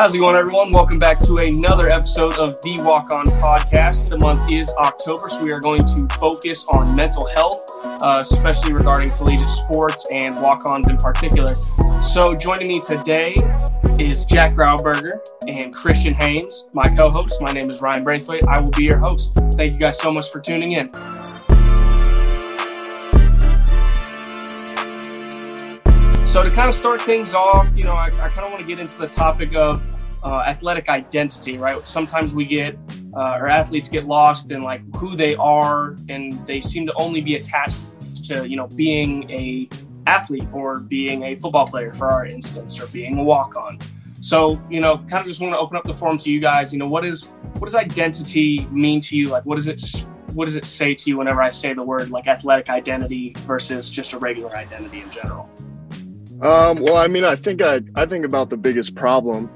How's it going, everyone? Welcome back to another episode of the Walk On Podcast. The month is October, so we are going to focus on mental health, uh, especially regarding collegiate sports and walk ons in particular. So, joining me today is Jack Grauberger and Christian Haynes, my co host. My name is Ryan Braithwaite. I will be your host. Thank you guys so much for tuning in. So to kind of start things off, you know, I, I kind of want to get into the topic of uh, athletic identity, right? Sometimes we get, uh, or athletes get lost in like who they are, and they seem to only be attached to, you know, being a athlete or being a football player, for our instance, or being a walk-on. So, you know, kind of just want to open up the forum to you guys. You know, what is what does identity mean to you? Like, what does it what does it say to you whenever I say the word like athletic identity versus just a regular identity in general? Um, well, I mean, I think I, I think about the biggest problem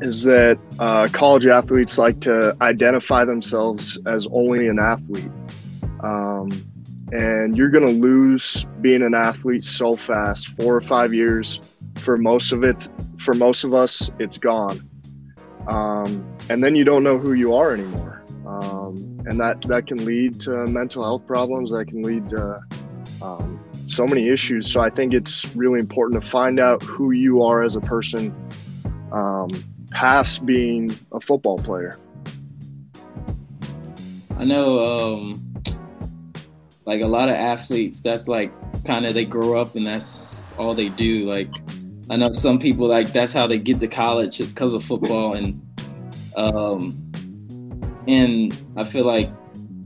is that uh, college athletes like to identify themselves as only an athlete. Um, and you're going to lose being an athlete so fast, four or five years. For most of it, for most of us, it's gone. Um, and then you don't know who you are anymore. Um, and that, that can lead to mental health problems. That can lead to um, so many issues. So I think it's really important to find out who you are as a person um, past being a football player. I know, um, like a lot of athletes, that's like kind of they grow up and that's all they do. Like, I know some people like that's how they get to college. It's because of football, and um, and I feel like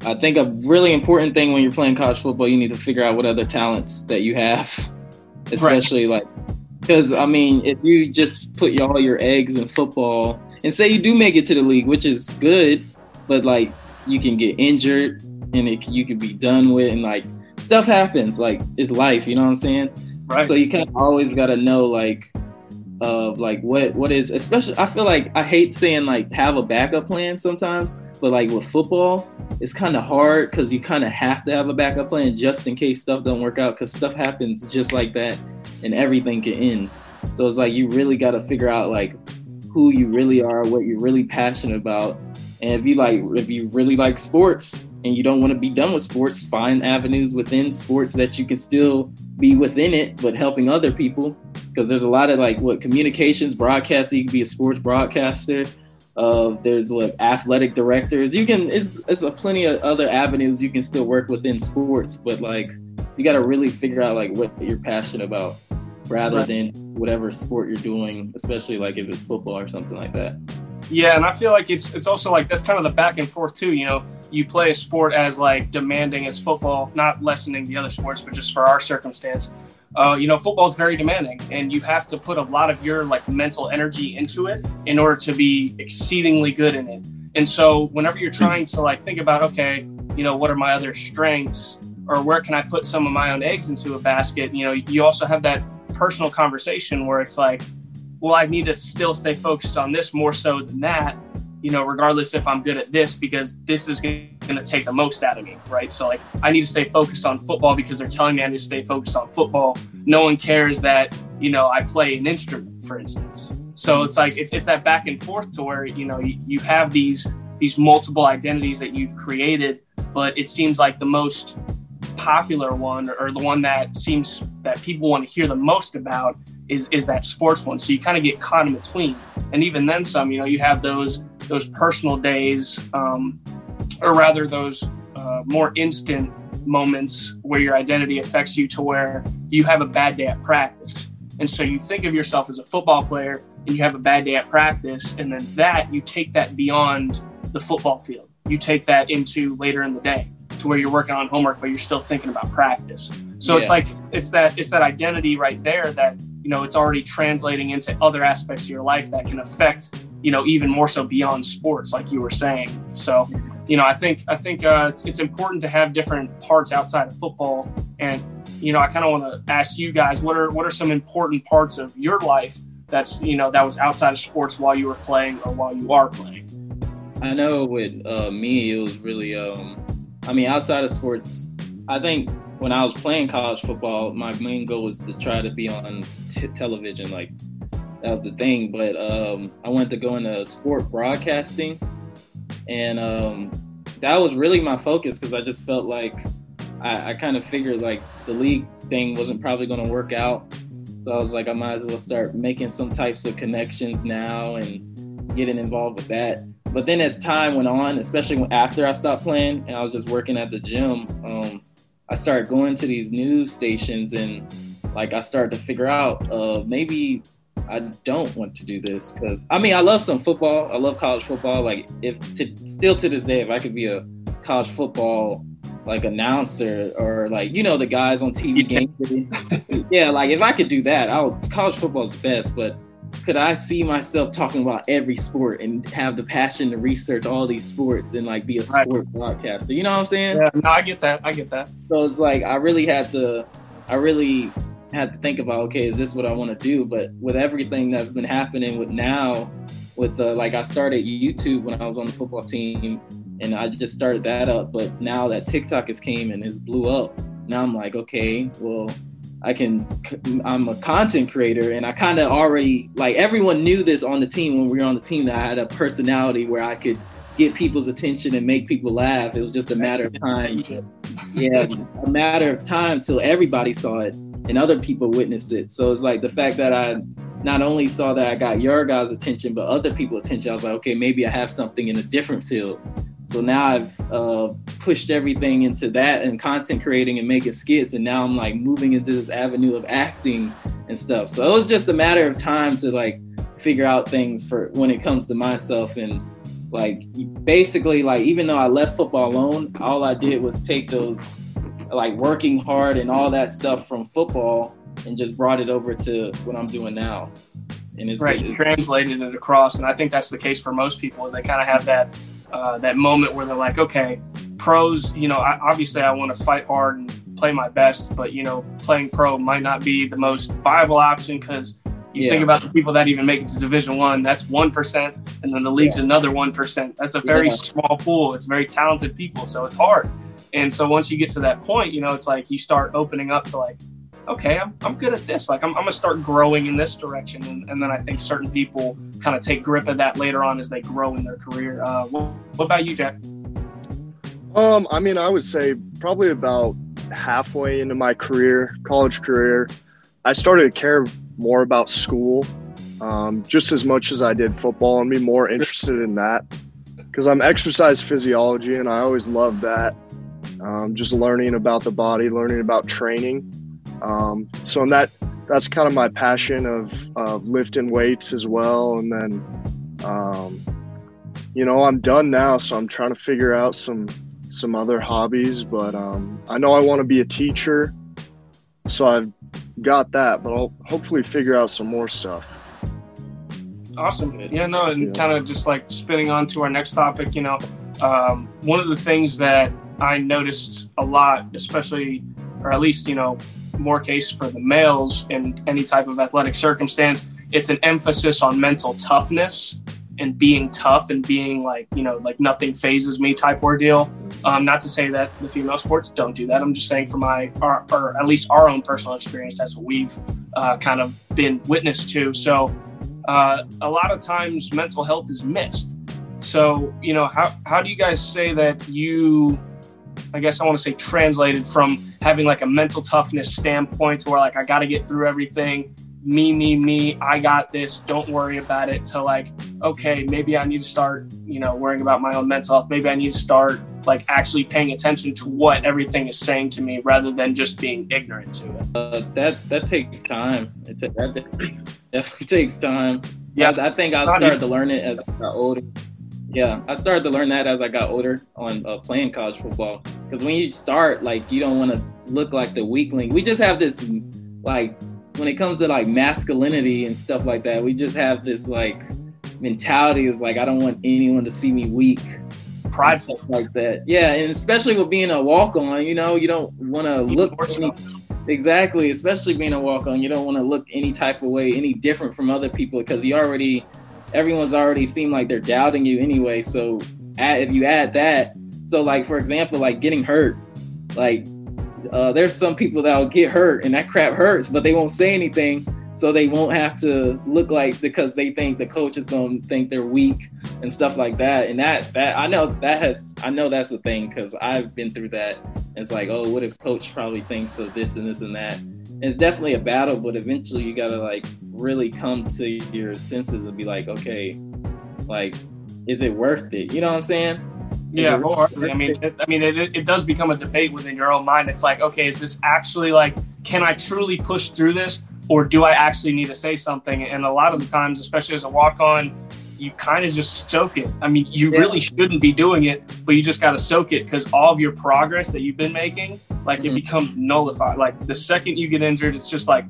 I think a really important thing when you're playing college football, you need to figure out what other talents that you have, especially right. like because I mean, if you just put all your eggs in football and say you do make it to the league, which is good, but like you can get injured and it, you can be done with, and like stuff happens. Like it's life, you know what I'm saying? Right. So you kind of always got to know like of like what what is especially. I feel like I hate saying like have a backup plan sometimes but like with football, it's kind of hard because you kind of have to have a backup plan just in case stuff don't work out because stuff happens just like that and everything can end. So it's like you really got to figure out like who you really are, what you're really passionate about. And if you like, if you really like sports and you don't want to be done with sports, find avenues within sports that you can still be within it, but helping other people. Because there's a lot of like what communications, broadcasting, you can be a sports broadcaster uh, there's like athletic directors. You can it's it's a plenty of other avenues you can still work within sports, but like you got to really figure out like what you're passionate about rather right. than whatever sport you're doing, especially like if it's football or something like that. Yeah, and I feel like it's it's also like that's kind of the back and forth too. You know, you play a sport as like demanding as football, not lessening the other sports, but just for our circumstance uh, you know, football is very demanding, and you have to put a lot of your like mental energy into it in order to be exceedingly good in it. And so, whenever you're trying to like think about, okay, you know, what are my other strengths, or where can I put some of my own eggs into a basket? You know, you also have that personal conversation where it's like, well, I need to still stay focused on this more so than that you know, regardless if I'm good at this, because this is going to take the most out of me, right? So, like, I need to stay focused on football because they're telling me I need to stay focused on football. No one cares that, you know, I play an instrument, for instance. So it's like, it's, it's that back and forth to where, you know, you, you have these, these multiple identities that you've created, but it seems like the most popular one or the one that seems that people want to hear the most about is, is that sports one. So you kind of get caught in between. And even then some, you know, you have those those personal days, um, or rather those uh, more instant moments where your identity affects you to where you have a bad day at practice. And so you think of yourself as a football player and you have a bad day at practice, and then that you take that beyond the football field. You take that into later in the day to where you're working on homework, but you're still thinking about practice. So yeah. it's like it's that it's that identity right there that you know it's already translating into other aspects of your life that can affect you know, even more so beyond sports, like you were saying. So, you know, I think I think uh, it's, it's important to have different parts outside of football. And you know, I kind of want to ask you guys, what are what are some important parts of your life that's you know that was outside of sports while you were playing or while you are playing? I know with uh, me, it was really, um, I mean, outside of sports, I think when I was playing college football, my main goal was to try to be on t- television, like that was the thing. But um, I wanted to go into sport broadcasting, and um, that was really my focus because I just felt like I, I kind of figured like the league thing wasn't probably going to work out. So I was like, I might as well start making some types of connections now and getting involved with that. But then as time went on, especially after I stopped playing and I was just working at the gym, um, I started going to these news stations and like I started to figure out uh, maybe I don't want to do this because I mean I love some football. I love college football. Like if to, still to this day, if I could be a college football like announcer or like you know the guys on TV games. yeah, like if I could do that, I would. College football is the best, but could I see myself talking about every sport and have the passion to research all these sports and like be a sport broadcaster? You know what I'm saying? Yeah, no, I get that. I get that. So it's like I really had to, I really had to think about, okay, is this what I want to do? But with everything that's been happening with now, with the like I started YouTube when I was on the football team and I just started that up. But now that TikTok has came and has blew up, now I'm like, okay, well, I can. I'm a content creator, and I kind of already like everyone knew this on the team when we were on the team that I had a personality where I could get people's attention and make people laugh. It was just a matter of time. Yeah, a matter of time till everybody saw it and other people witnessed it. So it's like the fact that I not only saw that I got your guys' attention, but other people's attention. I was like, okay, maybe I have something in a different field. So now I've uh, pushed everything into that and content creating and making skits, and now I'm like moving into this avenue of acting and stuff. So it was just a matter of time to like figure out things for when it comes to myself and like basically like even though I left football alone, all I did was take those like working hard and all that stuff from football and just brought it over to what I'm doing now. And it's right, it's, translated it across, and I think that's the case for most people. Is they kind of have that uh, that moment where they're like, okay, pros, you know, I, obviously I want to fight hard and play my best, but you know, playing pro might not be the most viable option because you yeah. think about the people that even make it to Division One. That's one percent, and then the league's yeah. another one percent. That's a very yeah. small pool. It's very talented people, so it's hard. And so once you get to that point, you know, it's like you start opening up to like, okay, I'm, I'm good at this. Like I'm, I'm gonna start growing in this direction. And, and then I think certain people kind of take grip of that later on as they grow in their career. Uh, what, what about you, Jack? Um, I mean, I would say probably about halfway into my career, college career, I started to care more about school, um, just as much as I did football, and be more interested in that because I'm exercise physiology, and I always loved that. Um, just learning about the body, learning about training. Um, so that that's kind of my passion of, of lifting weights as well. And then, um, you know, I'm done now, so I'm trying to figure out some some other hobbies. But um, I know I want to be a teacher, so I've got that. But I'll hopefully figure out some more stuff. Awesome. Yeah, no, and yeah. kind of just like spinning on to our next topic. You know, um, one of the things that I noticed a lot, especially, or at least, you know, more case for the males in any type of athletic circumstance, it's an emphasis on mental toughness and being tough and being like, you know, like nothing fazes me type ordeal. Um, not to say that the female sports don't do that. I'm just saying for my, our, or at least our own personal experience, that's what we've uh, kind of been witness to. So uh, a lot of times mental health is missed. So, you know, how, how do you guys say that you I guess I want to say translated from having like a mental toughness standpoint to where like I got to get through everything, me, me, me, I got this, don't worry about it, to like, okay, maybe I need to start, you know, worrying about my own mental health. Maybe I need to start like actually paying attention to what everything is saying to me rather than just being ignorant to it. Uh, that that takes time. It t- that definitely takes time. Yeah, I, I think I started to learn it as I got older. Yeah, I started to learn that as I got older on uh, playing college football. Because when you start, like, you don't want to look like the weakling. We just have this, like, when it comes to like masculinity and stuff like that, we just have this like mentality is like I don't want anyone to see me weak, prideful like that. Yeah, and especially with being a walk on, you know, you don't want to look any, exactly, especially being a walk on, you don't want to look any type of way any different from other people because you already everyone's already seemed like they're doubting you anyway. So add, if you add that, so like for example, like getting hurt, like uh, there's some people that'll get hurt and that crap hurts, but they won't say anything. so they won't have to look like because they think the coach is going to think they're weak and stuff like that. And that that I know that has I know that's the thing because I've been through that. It's like, oh, what if coach probably thinks of this and this and that. And it's definitely a battle, but eventually you gotta like really come to your senses and be like, okay, like, is it worth it? You know what I'm saying? Yeah. I mean, it, I mean, it, it does become a debate within your own mind. It's like, okay, is this actually like, can I truly push through this, or do I actually need to say something? And a lot of the times, especially as a walk on, you kind of just soak it. I mean, you Yeah. really shouldn't be doing it, but you just got to soak it because all of your progress that you've been making, like it Mhm. becomes nullified. Like the second you get injured, it's just like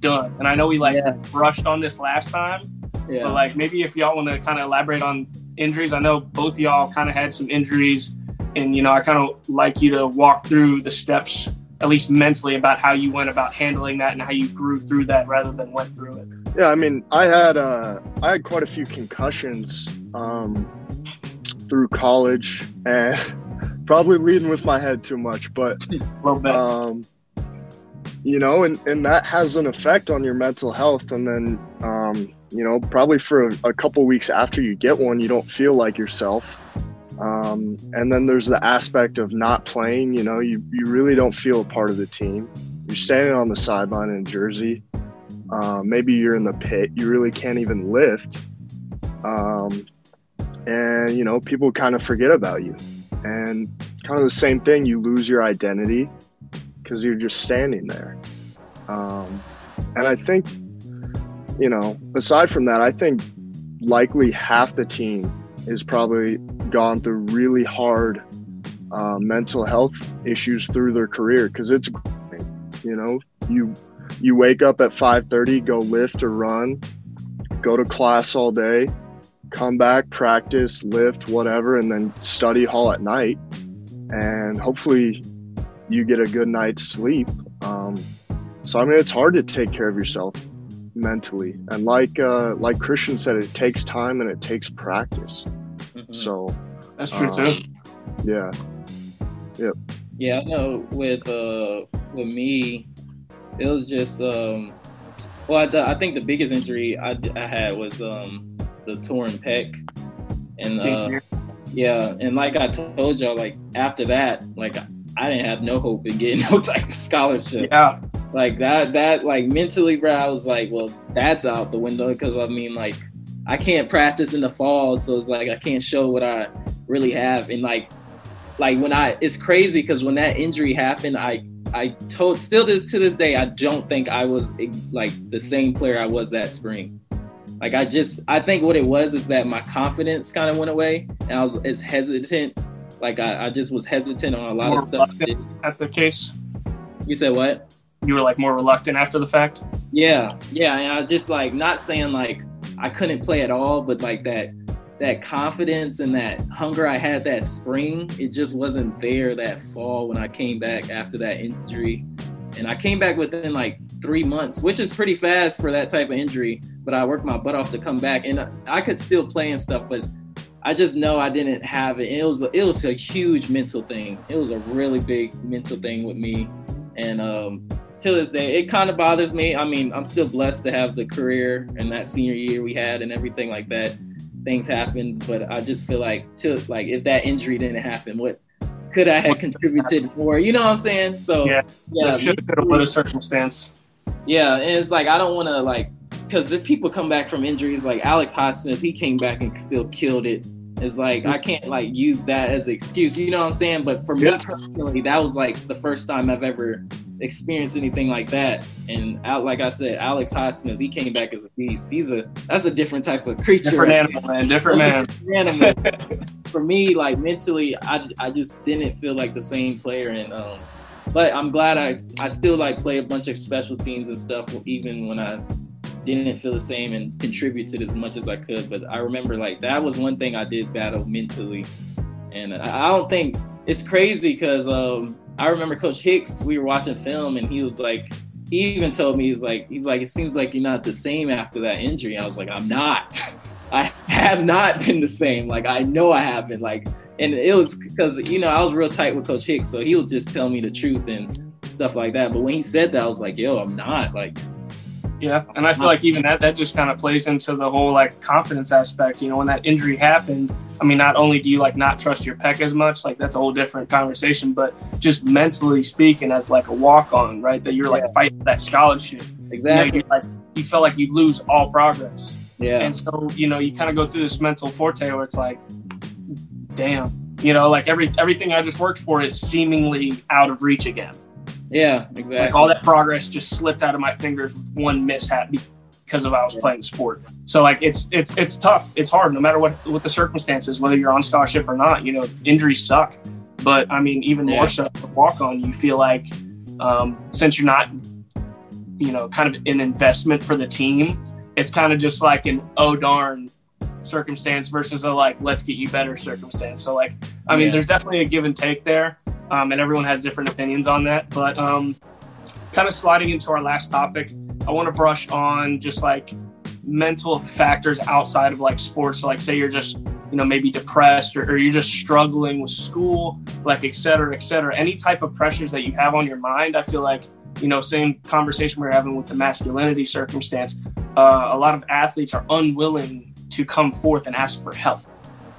done. And I know we like Yeah. brushed on this last time, Yeah. but like maybe if y'all want to kind of elaborate on injuries, I know both y'all kind of had some injuries, and you know I kind of like you to walk through the steps, at least mentally, about how you went about handling that and how you grew through that rather than went through it. Yeah, I mean, I had uh, I had quite a few concussions um, through college, and probably leading with my head too much, but A little bit. um, you know, and, and that has an effect on your mental health. And then, um, you know, probably for a, a couple weeks after you get one, you don't feel like yourself. Um, and then there's the aspect of not playing. You know, you, you really don't feel a part of the team. You're standing on the sideline in Jersey. Uh, maybe you're in the pit. You really can't even lift. Um, and, you know, people kind of forget about you. And kind of the same thing, you lose your identity because you're just standing there. Um, and I think, you know, aside from that, I think likely half the team is probably gone through really hard uh, mental health issues through their career because it's, you know, you you wake up at 5:30, go lift or run, go to class all day, come back, practice, lift, whatever, and then study hall at night, and hopefully you get a good night's sleep. Um, so I mean, it's hard to take care of yourself mentally, and like uh, like Christian said, it takes time and it takes practice. Mhm. So That's true um, too. yeah, Yeah, I know with uh with me, it was just um well I, the, I think the biggest injury I, I had was um the torn pec. And uh, yeah and like I told y'all like after that like I didn't have no hope in getting no type of scholarship. Yeah, like that that like mentally bro i was like well that's out the window because i mean like i can't practice in the fall so it's like i can't show what i really have. And like like when i it's crazy because when that injury happened i i told still this to this day i don't think i was eh, like the same player i was that spring. Like i just i think what it was is that my confidence kind of went away and i was as hesitant like I, I just was hesitant on a lot More of stuff. At the case, you said what you were like more reluctant after the fact. Yeah, yeah, and I just like not saying like I couldn't play at all, but like that that confidence and that hunger I had that spring, it just wasn't there that fall when I came back after that injury. And I came back within like three months, which is pretty fast for that type of injury. But I worked my butt off to come back, and I could still play and stuff, but I just know I didn't have it. It was it was a huge mental thing. It was a really big mental thing with me, and um, to this day, it kind of bothers me. I mean, I'm still blessed to have the career and that senior year we had and everything like that. Things happened, but I just feel like to like if that injury didn't happen, what could I have contributed more? You know what I'm saying? So Yeah. yeah, Yeah, should have been a circumstance. yeah, and it's like I don't want to like because if people come back from injuries, like Alex Highsmith, he came back and still killed it. It's like I mm-hmm. can't like use that as an excuse, you know what I'm saying? But for Yeah. me personally, that was like the first time I've ever experienced anything like that. And out, like I said, Alex Highsmith, he came back as a beast. He's a that's a different type of creature. Different animal, man. Different man. Animal. for me, like mentally, I, I just didn't feel like the same player. And um, but I'm glad I I still like play a bunch of special teams and stuff, even when I didn't feel the same and contributed as much as I could. But I remember like that was one thing I did battle mentally, and I, I don't think it's crazy because um, I remember Coach Hicks. We were watching film, and he was like. He even told me he's like he's like it seems like you're not the same after that injury. I was like I'm not. I have not been the same. Like I know I haven't. Like, and it was because you know I was real tight with Coach Hicks, so he would just tell me the truth and stuff like that. But when he said that, I was like, "Yo, I'm not." Like, Yeah, and I feel like even that that just kind of plays into the whole like confidence aspect. You know, when that injury happened, I mean, not only do you like not trust your pec as much, like that's a whole different conversation, but just mentally speaking, as like a walk on, right? That you're like Yeah. fighting for that scholarship. Exactly. You, know, like you felt like you lose all progress, Yeah. and so you know you kind of go through this mental forte where it's like, damn, you know, like every everything I just worked for is seemingly out of reach again. Yeah. Exactly. Like all that progress just slipped out of my fingers with one mishap because of I was playing sport. So like it's it's it's tough. It's hard no matter what what the circumstances, whether you're on scholarship or not. You know, injuries suck. But I mean, even Yeah. more so walk on, you feel like um, since you're not, you know, kind of an investment for the team, it's kind of just like an oh darn circumstance versus a like let's get you better circumstance. So like I mean, Yeah. there's definitely a give and take there, um, and everyone has different opinions on that. But um, kind of sliding into our last topic, I want to brush on just like mental factors outside of like sports. So like say you're just you know maybe depressed or, or you're just struggling with school, like et cetera, et cetera. Any type of pressures that you have on your mind, I feel like you know same conversation we are having with the masculinity circumstance. Uh, a lot of athletes are unwilling to come forth and ask for help.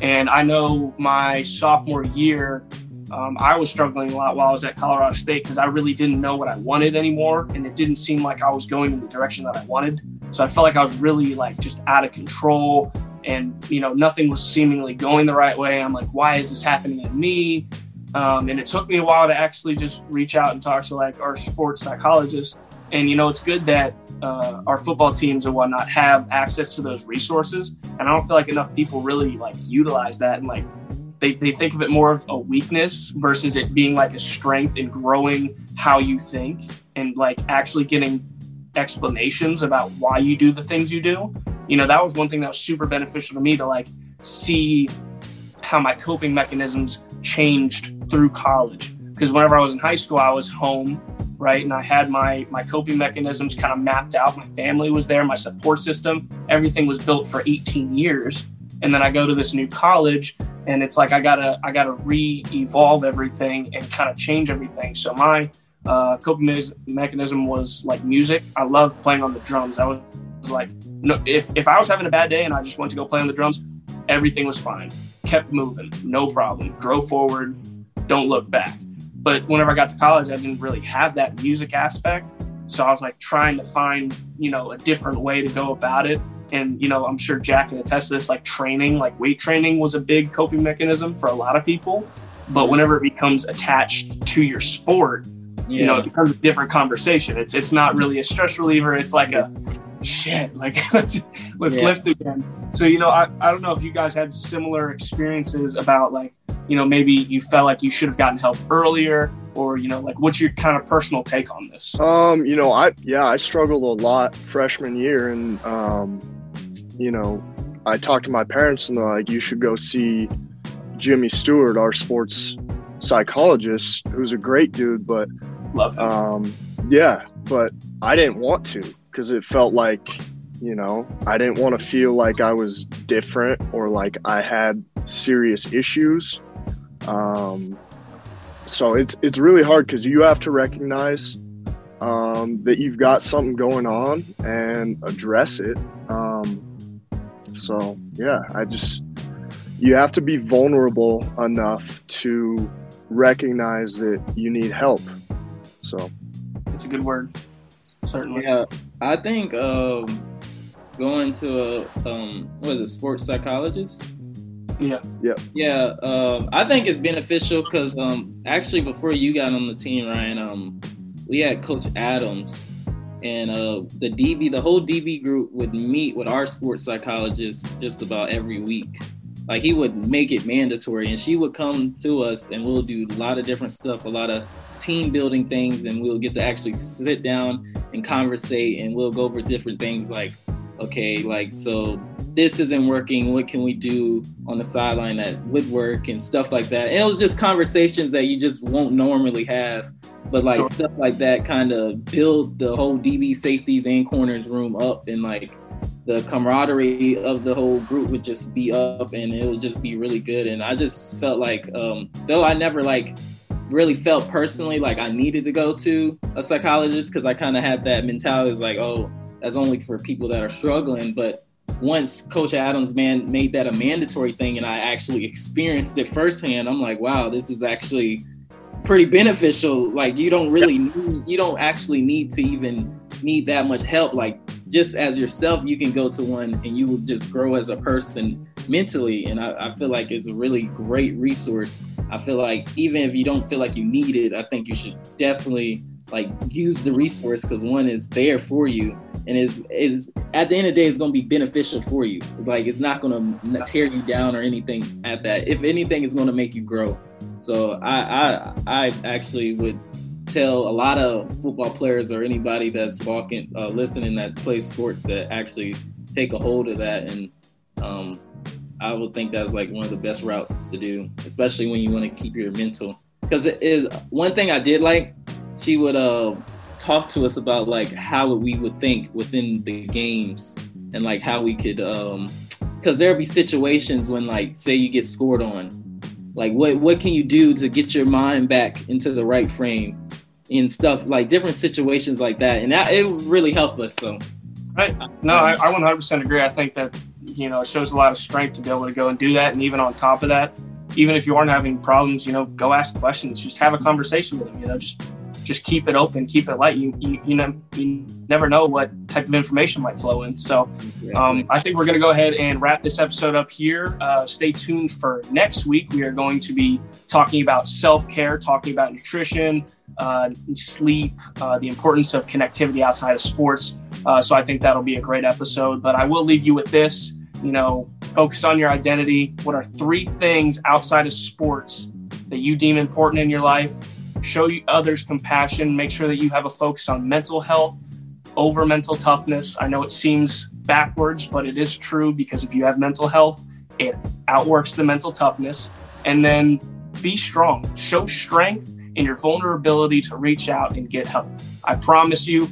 And I know my sophomore year, um, I was struggling a lot while I was at Colorado State because I really didn't know what I wanted anymore, and it didn't seem like I was going in the direction that I wanted. So I felt like I was really like just out of control, and you know nothing was seemingly going the right way. I'm like, why is this happening to me? Um, and it took me a while to actually just reach out and talk to like our sports psychologist. And you know, it's good that uh, our football teams and whatnot have access to those resources. And I don't feel like enough people really like utilize that and like they, they think of it more of a weakness versus it being like a strength in growing how you think and like actually getting explanations about why you do the things you do. You know, that was one thing that was super beneficial to me to like see how my coping mechanisms changed through college. Because whenever I was in high school, I was home, right? And I had my my coping mechanisms kind of mapped out. My family was there, my support system, everything was built for 18 years. And then I go to this new college and it's like I gotta I gotta re-evolve everything and kind of change everything. So my uh, coping me- mechanism was like music. I loved playing on the drums. I was, was like, no, if if I was having a bad day and I just went to go play on the drums, everything was fine. Kept moving, no problem. Grow forward, don't look back. But whenever I got to college, I didn't really have that music aspect. So I was like trying to find, you know, a different way to go about it. And, you know, I'm sure Jack can attest to this, like training, like weight training was a big coping mechanism for a lot of people. But whenever it becomes attached to your sport, yeah. you know, it becomes a different conversation. It's it's not really a stress reliever. It's like a shit, like let's let's Yeah. lift again. So you know, I, I don't know if you guys had similar experiences about like you know maybe you felt like you should have gotten help earlier, or you know like what's your kind of personal take on this? Um, you know, I yeah, I struggled a lot freshman year, and um, you know, I talked to my parents, and they're like, "You should go see Jimmy Stewart, our sports psychologist, who's a great dude." But Love it. um, yeah, but I didn't want to because it felt like, you know, I didn't want to feel like I was different or like I had serious issues. Um, so it's it's really hard because you have to recognize um, that you've got something going on and address it. Um, so yeah, I just you have to be vulnerable enough to recognize that you need help. So It's a good word, certainly. Yeah, I think um, going to a um, what is it, sports psychologist? Yeah. Yeah, Yeah. um, I think it's beneficial because um, actually before you got on the team, Ryan, um, we had Coach Adams, and uh, the DB, the whole DB group would meet with our sports psychologist just about every week. Like he would make it mandatory, and she would come to us, and we'll do a lot of different stuff, a lot of team building things, and we'll get to actually sit down and conversate, and we'll go over different things like, okay, like so this isn't working. What can we do on the sideline that would work and stuff like that. And it was just conversations that you just won't normally have. But like Sure. stuff like that kind of build the whole DB safeties and corners room up and like the camaraderie of the whole group would just be up and it would just be really good. And I just felt like um though I never like really felt personally like I needed to go to a psychologist because I kind of had that mentality like, oh, that's only for people that are struggling. But once Coach Adams man made that a mandatory thing, and I actually experienced it firsthand, I'm like, wow, this is actually pretty beneficial. Like you don't really need, you don't actually need to even need that much help. Like just as yourself, you can go to one and you will just grow as a person mentally. And I, I feel like it's a really great resource. I feel like even if you don't feel like you need it, I think you should definitely like use the resource because one is there for you and is is at the end of the day it's going to be beneficial for you. Like it's not going to tear you down or anything at that. If anything it's going to make you grow. So I, I i actually would tell a lot of football players or anybody that's walking uh, listening that plays sports that actually take a hold of that and um, i would think that's like one of the best routes to do especially when you want to keep your mental. Because it is one thing i did like she would uh, talk to us about like how we would think within the games and like how we could um because there'd be situations when like say you get scored on like what what can you do to get your mind back into the right frame and stuff like different situations like that. And that it really helped us so. Right. No I, I 100% agree. I think that you know it shows a lot of strength to be able to go and do that. And even on top of that even if you aren't having problems you know go ask questions. Just have a conversation with them you know just just keep it open, keep it light. You you you, know, you never know what type of information might flow in. So um, I think we're going to go ahead and wrap this episode up here. Uh, stay tuned for next week. We are going to be talking about self care, talking about nutrition, uh, sleep, uh, the importance of connectivity outside of sports. Uh, so I think that'll be a great episode. But I will leave you with this. You know, focus on your identity. What are three things outside of sports that you deem important in your life? Show others compassion, make sure that you have a focus on mental health over mental toughness. I know it seems backwards, but it is true because if you have mental health, it outworks the mental toughness. And then be strong, show strength in your vulnerability to reach out and get help. I promise you,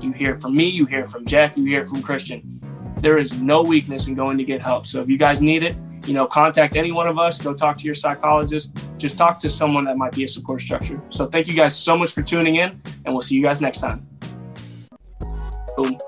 you hear from me, you hear from Jack, you hear from Christian. There is no weakness in going to get help. So if you guys need it, you know, contact any one of us, go talk to your psychologist, just talk to someone that might be a support structure. So thank you guys so much for tuning in, and we'll see you guys next time. Boom.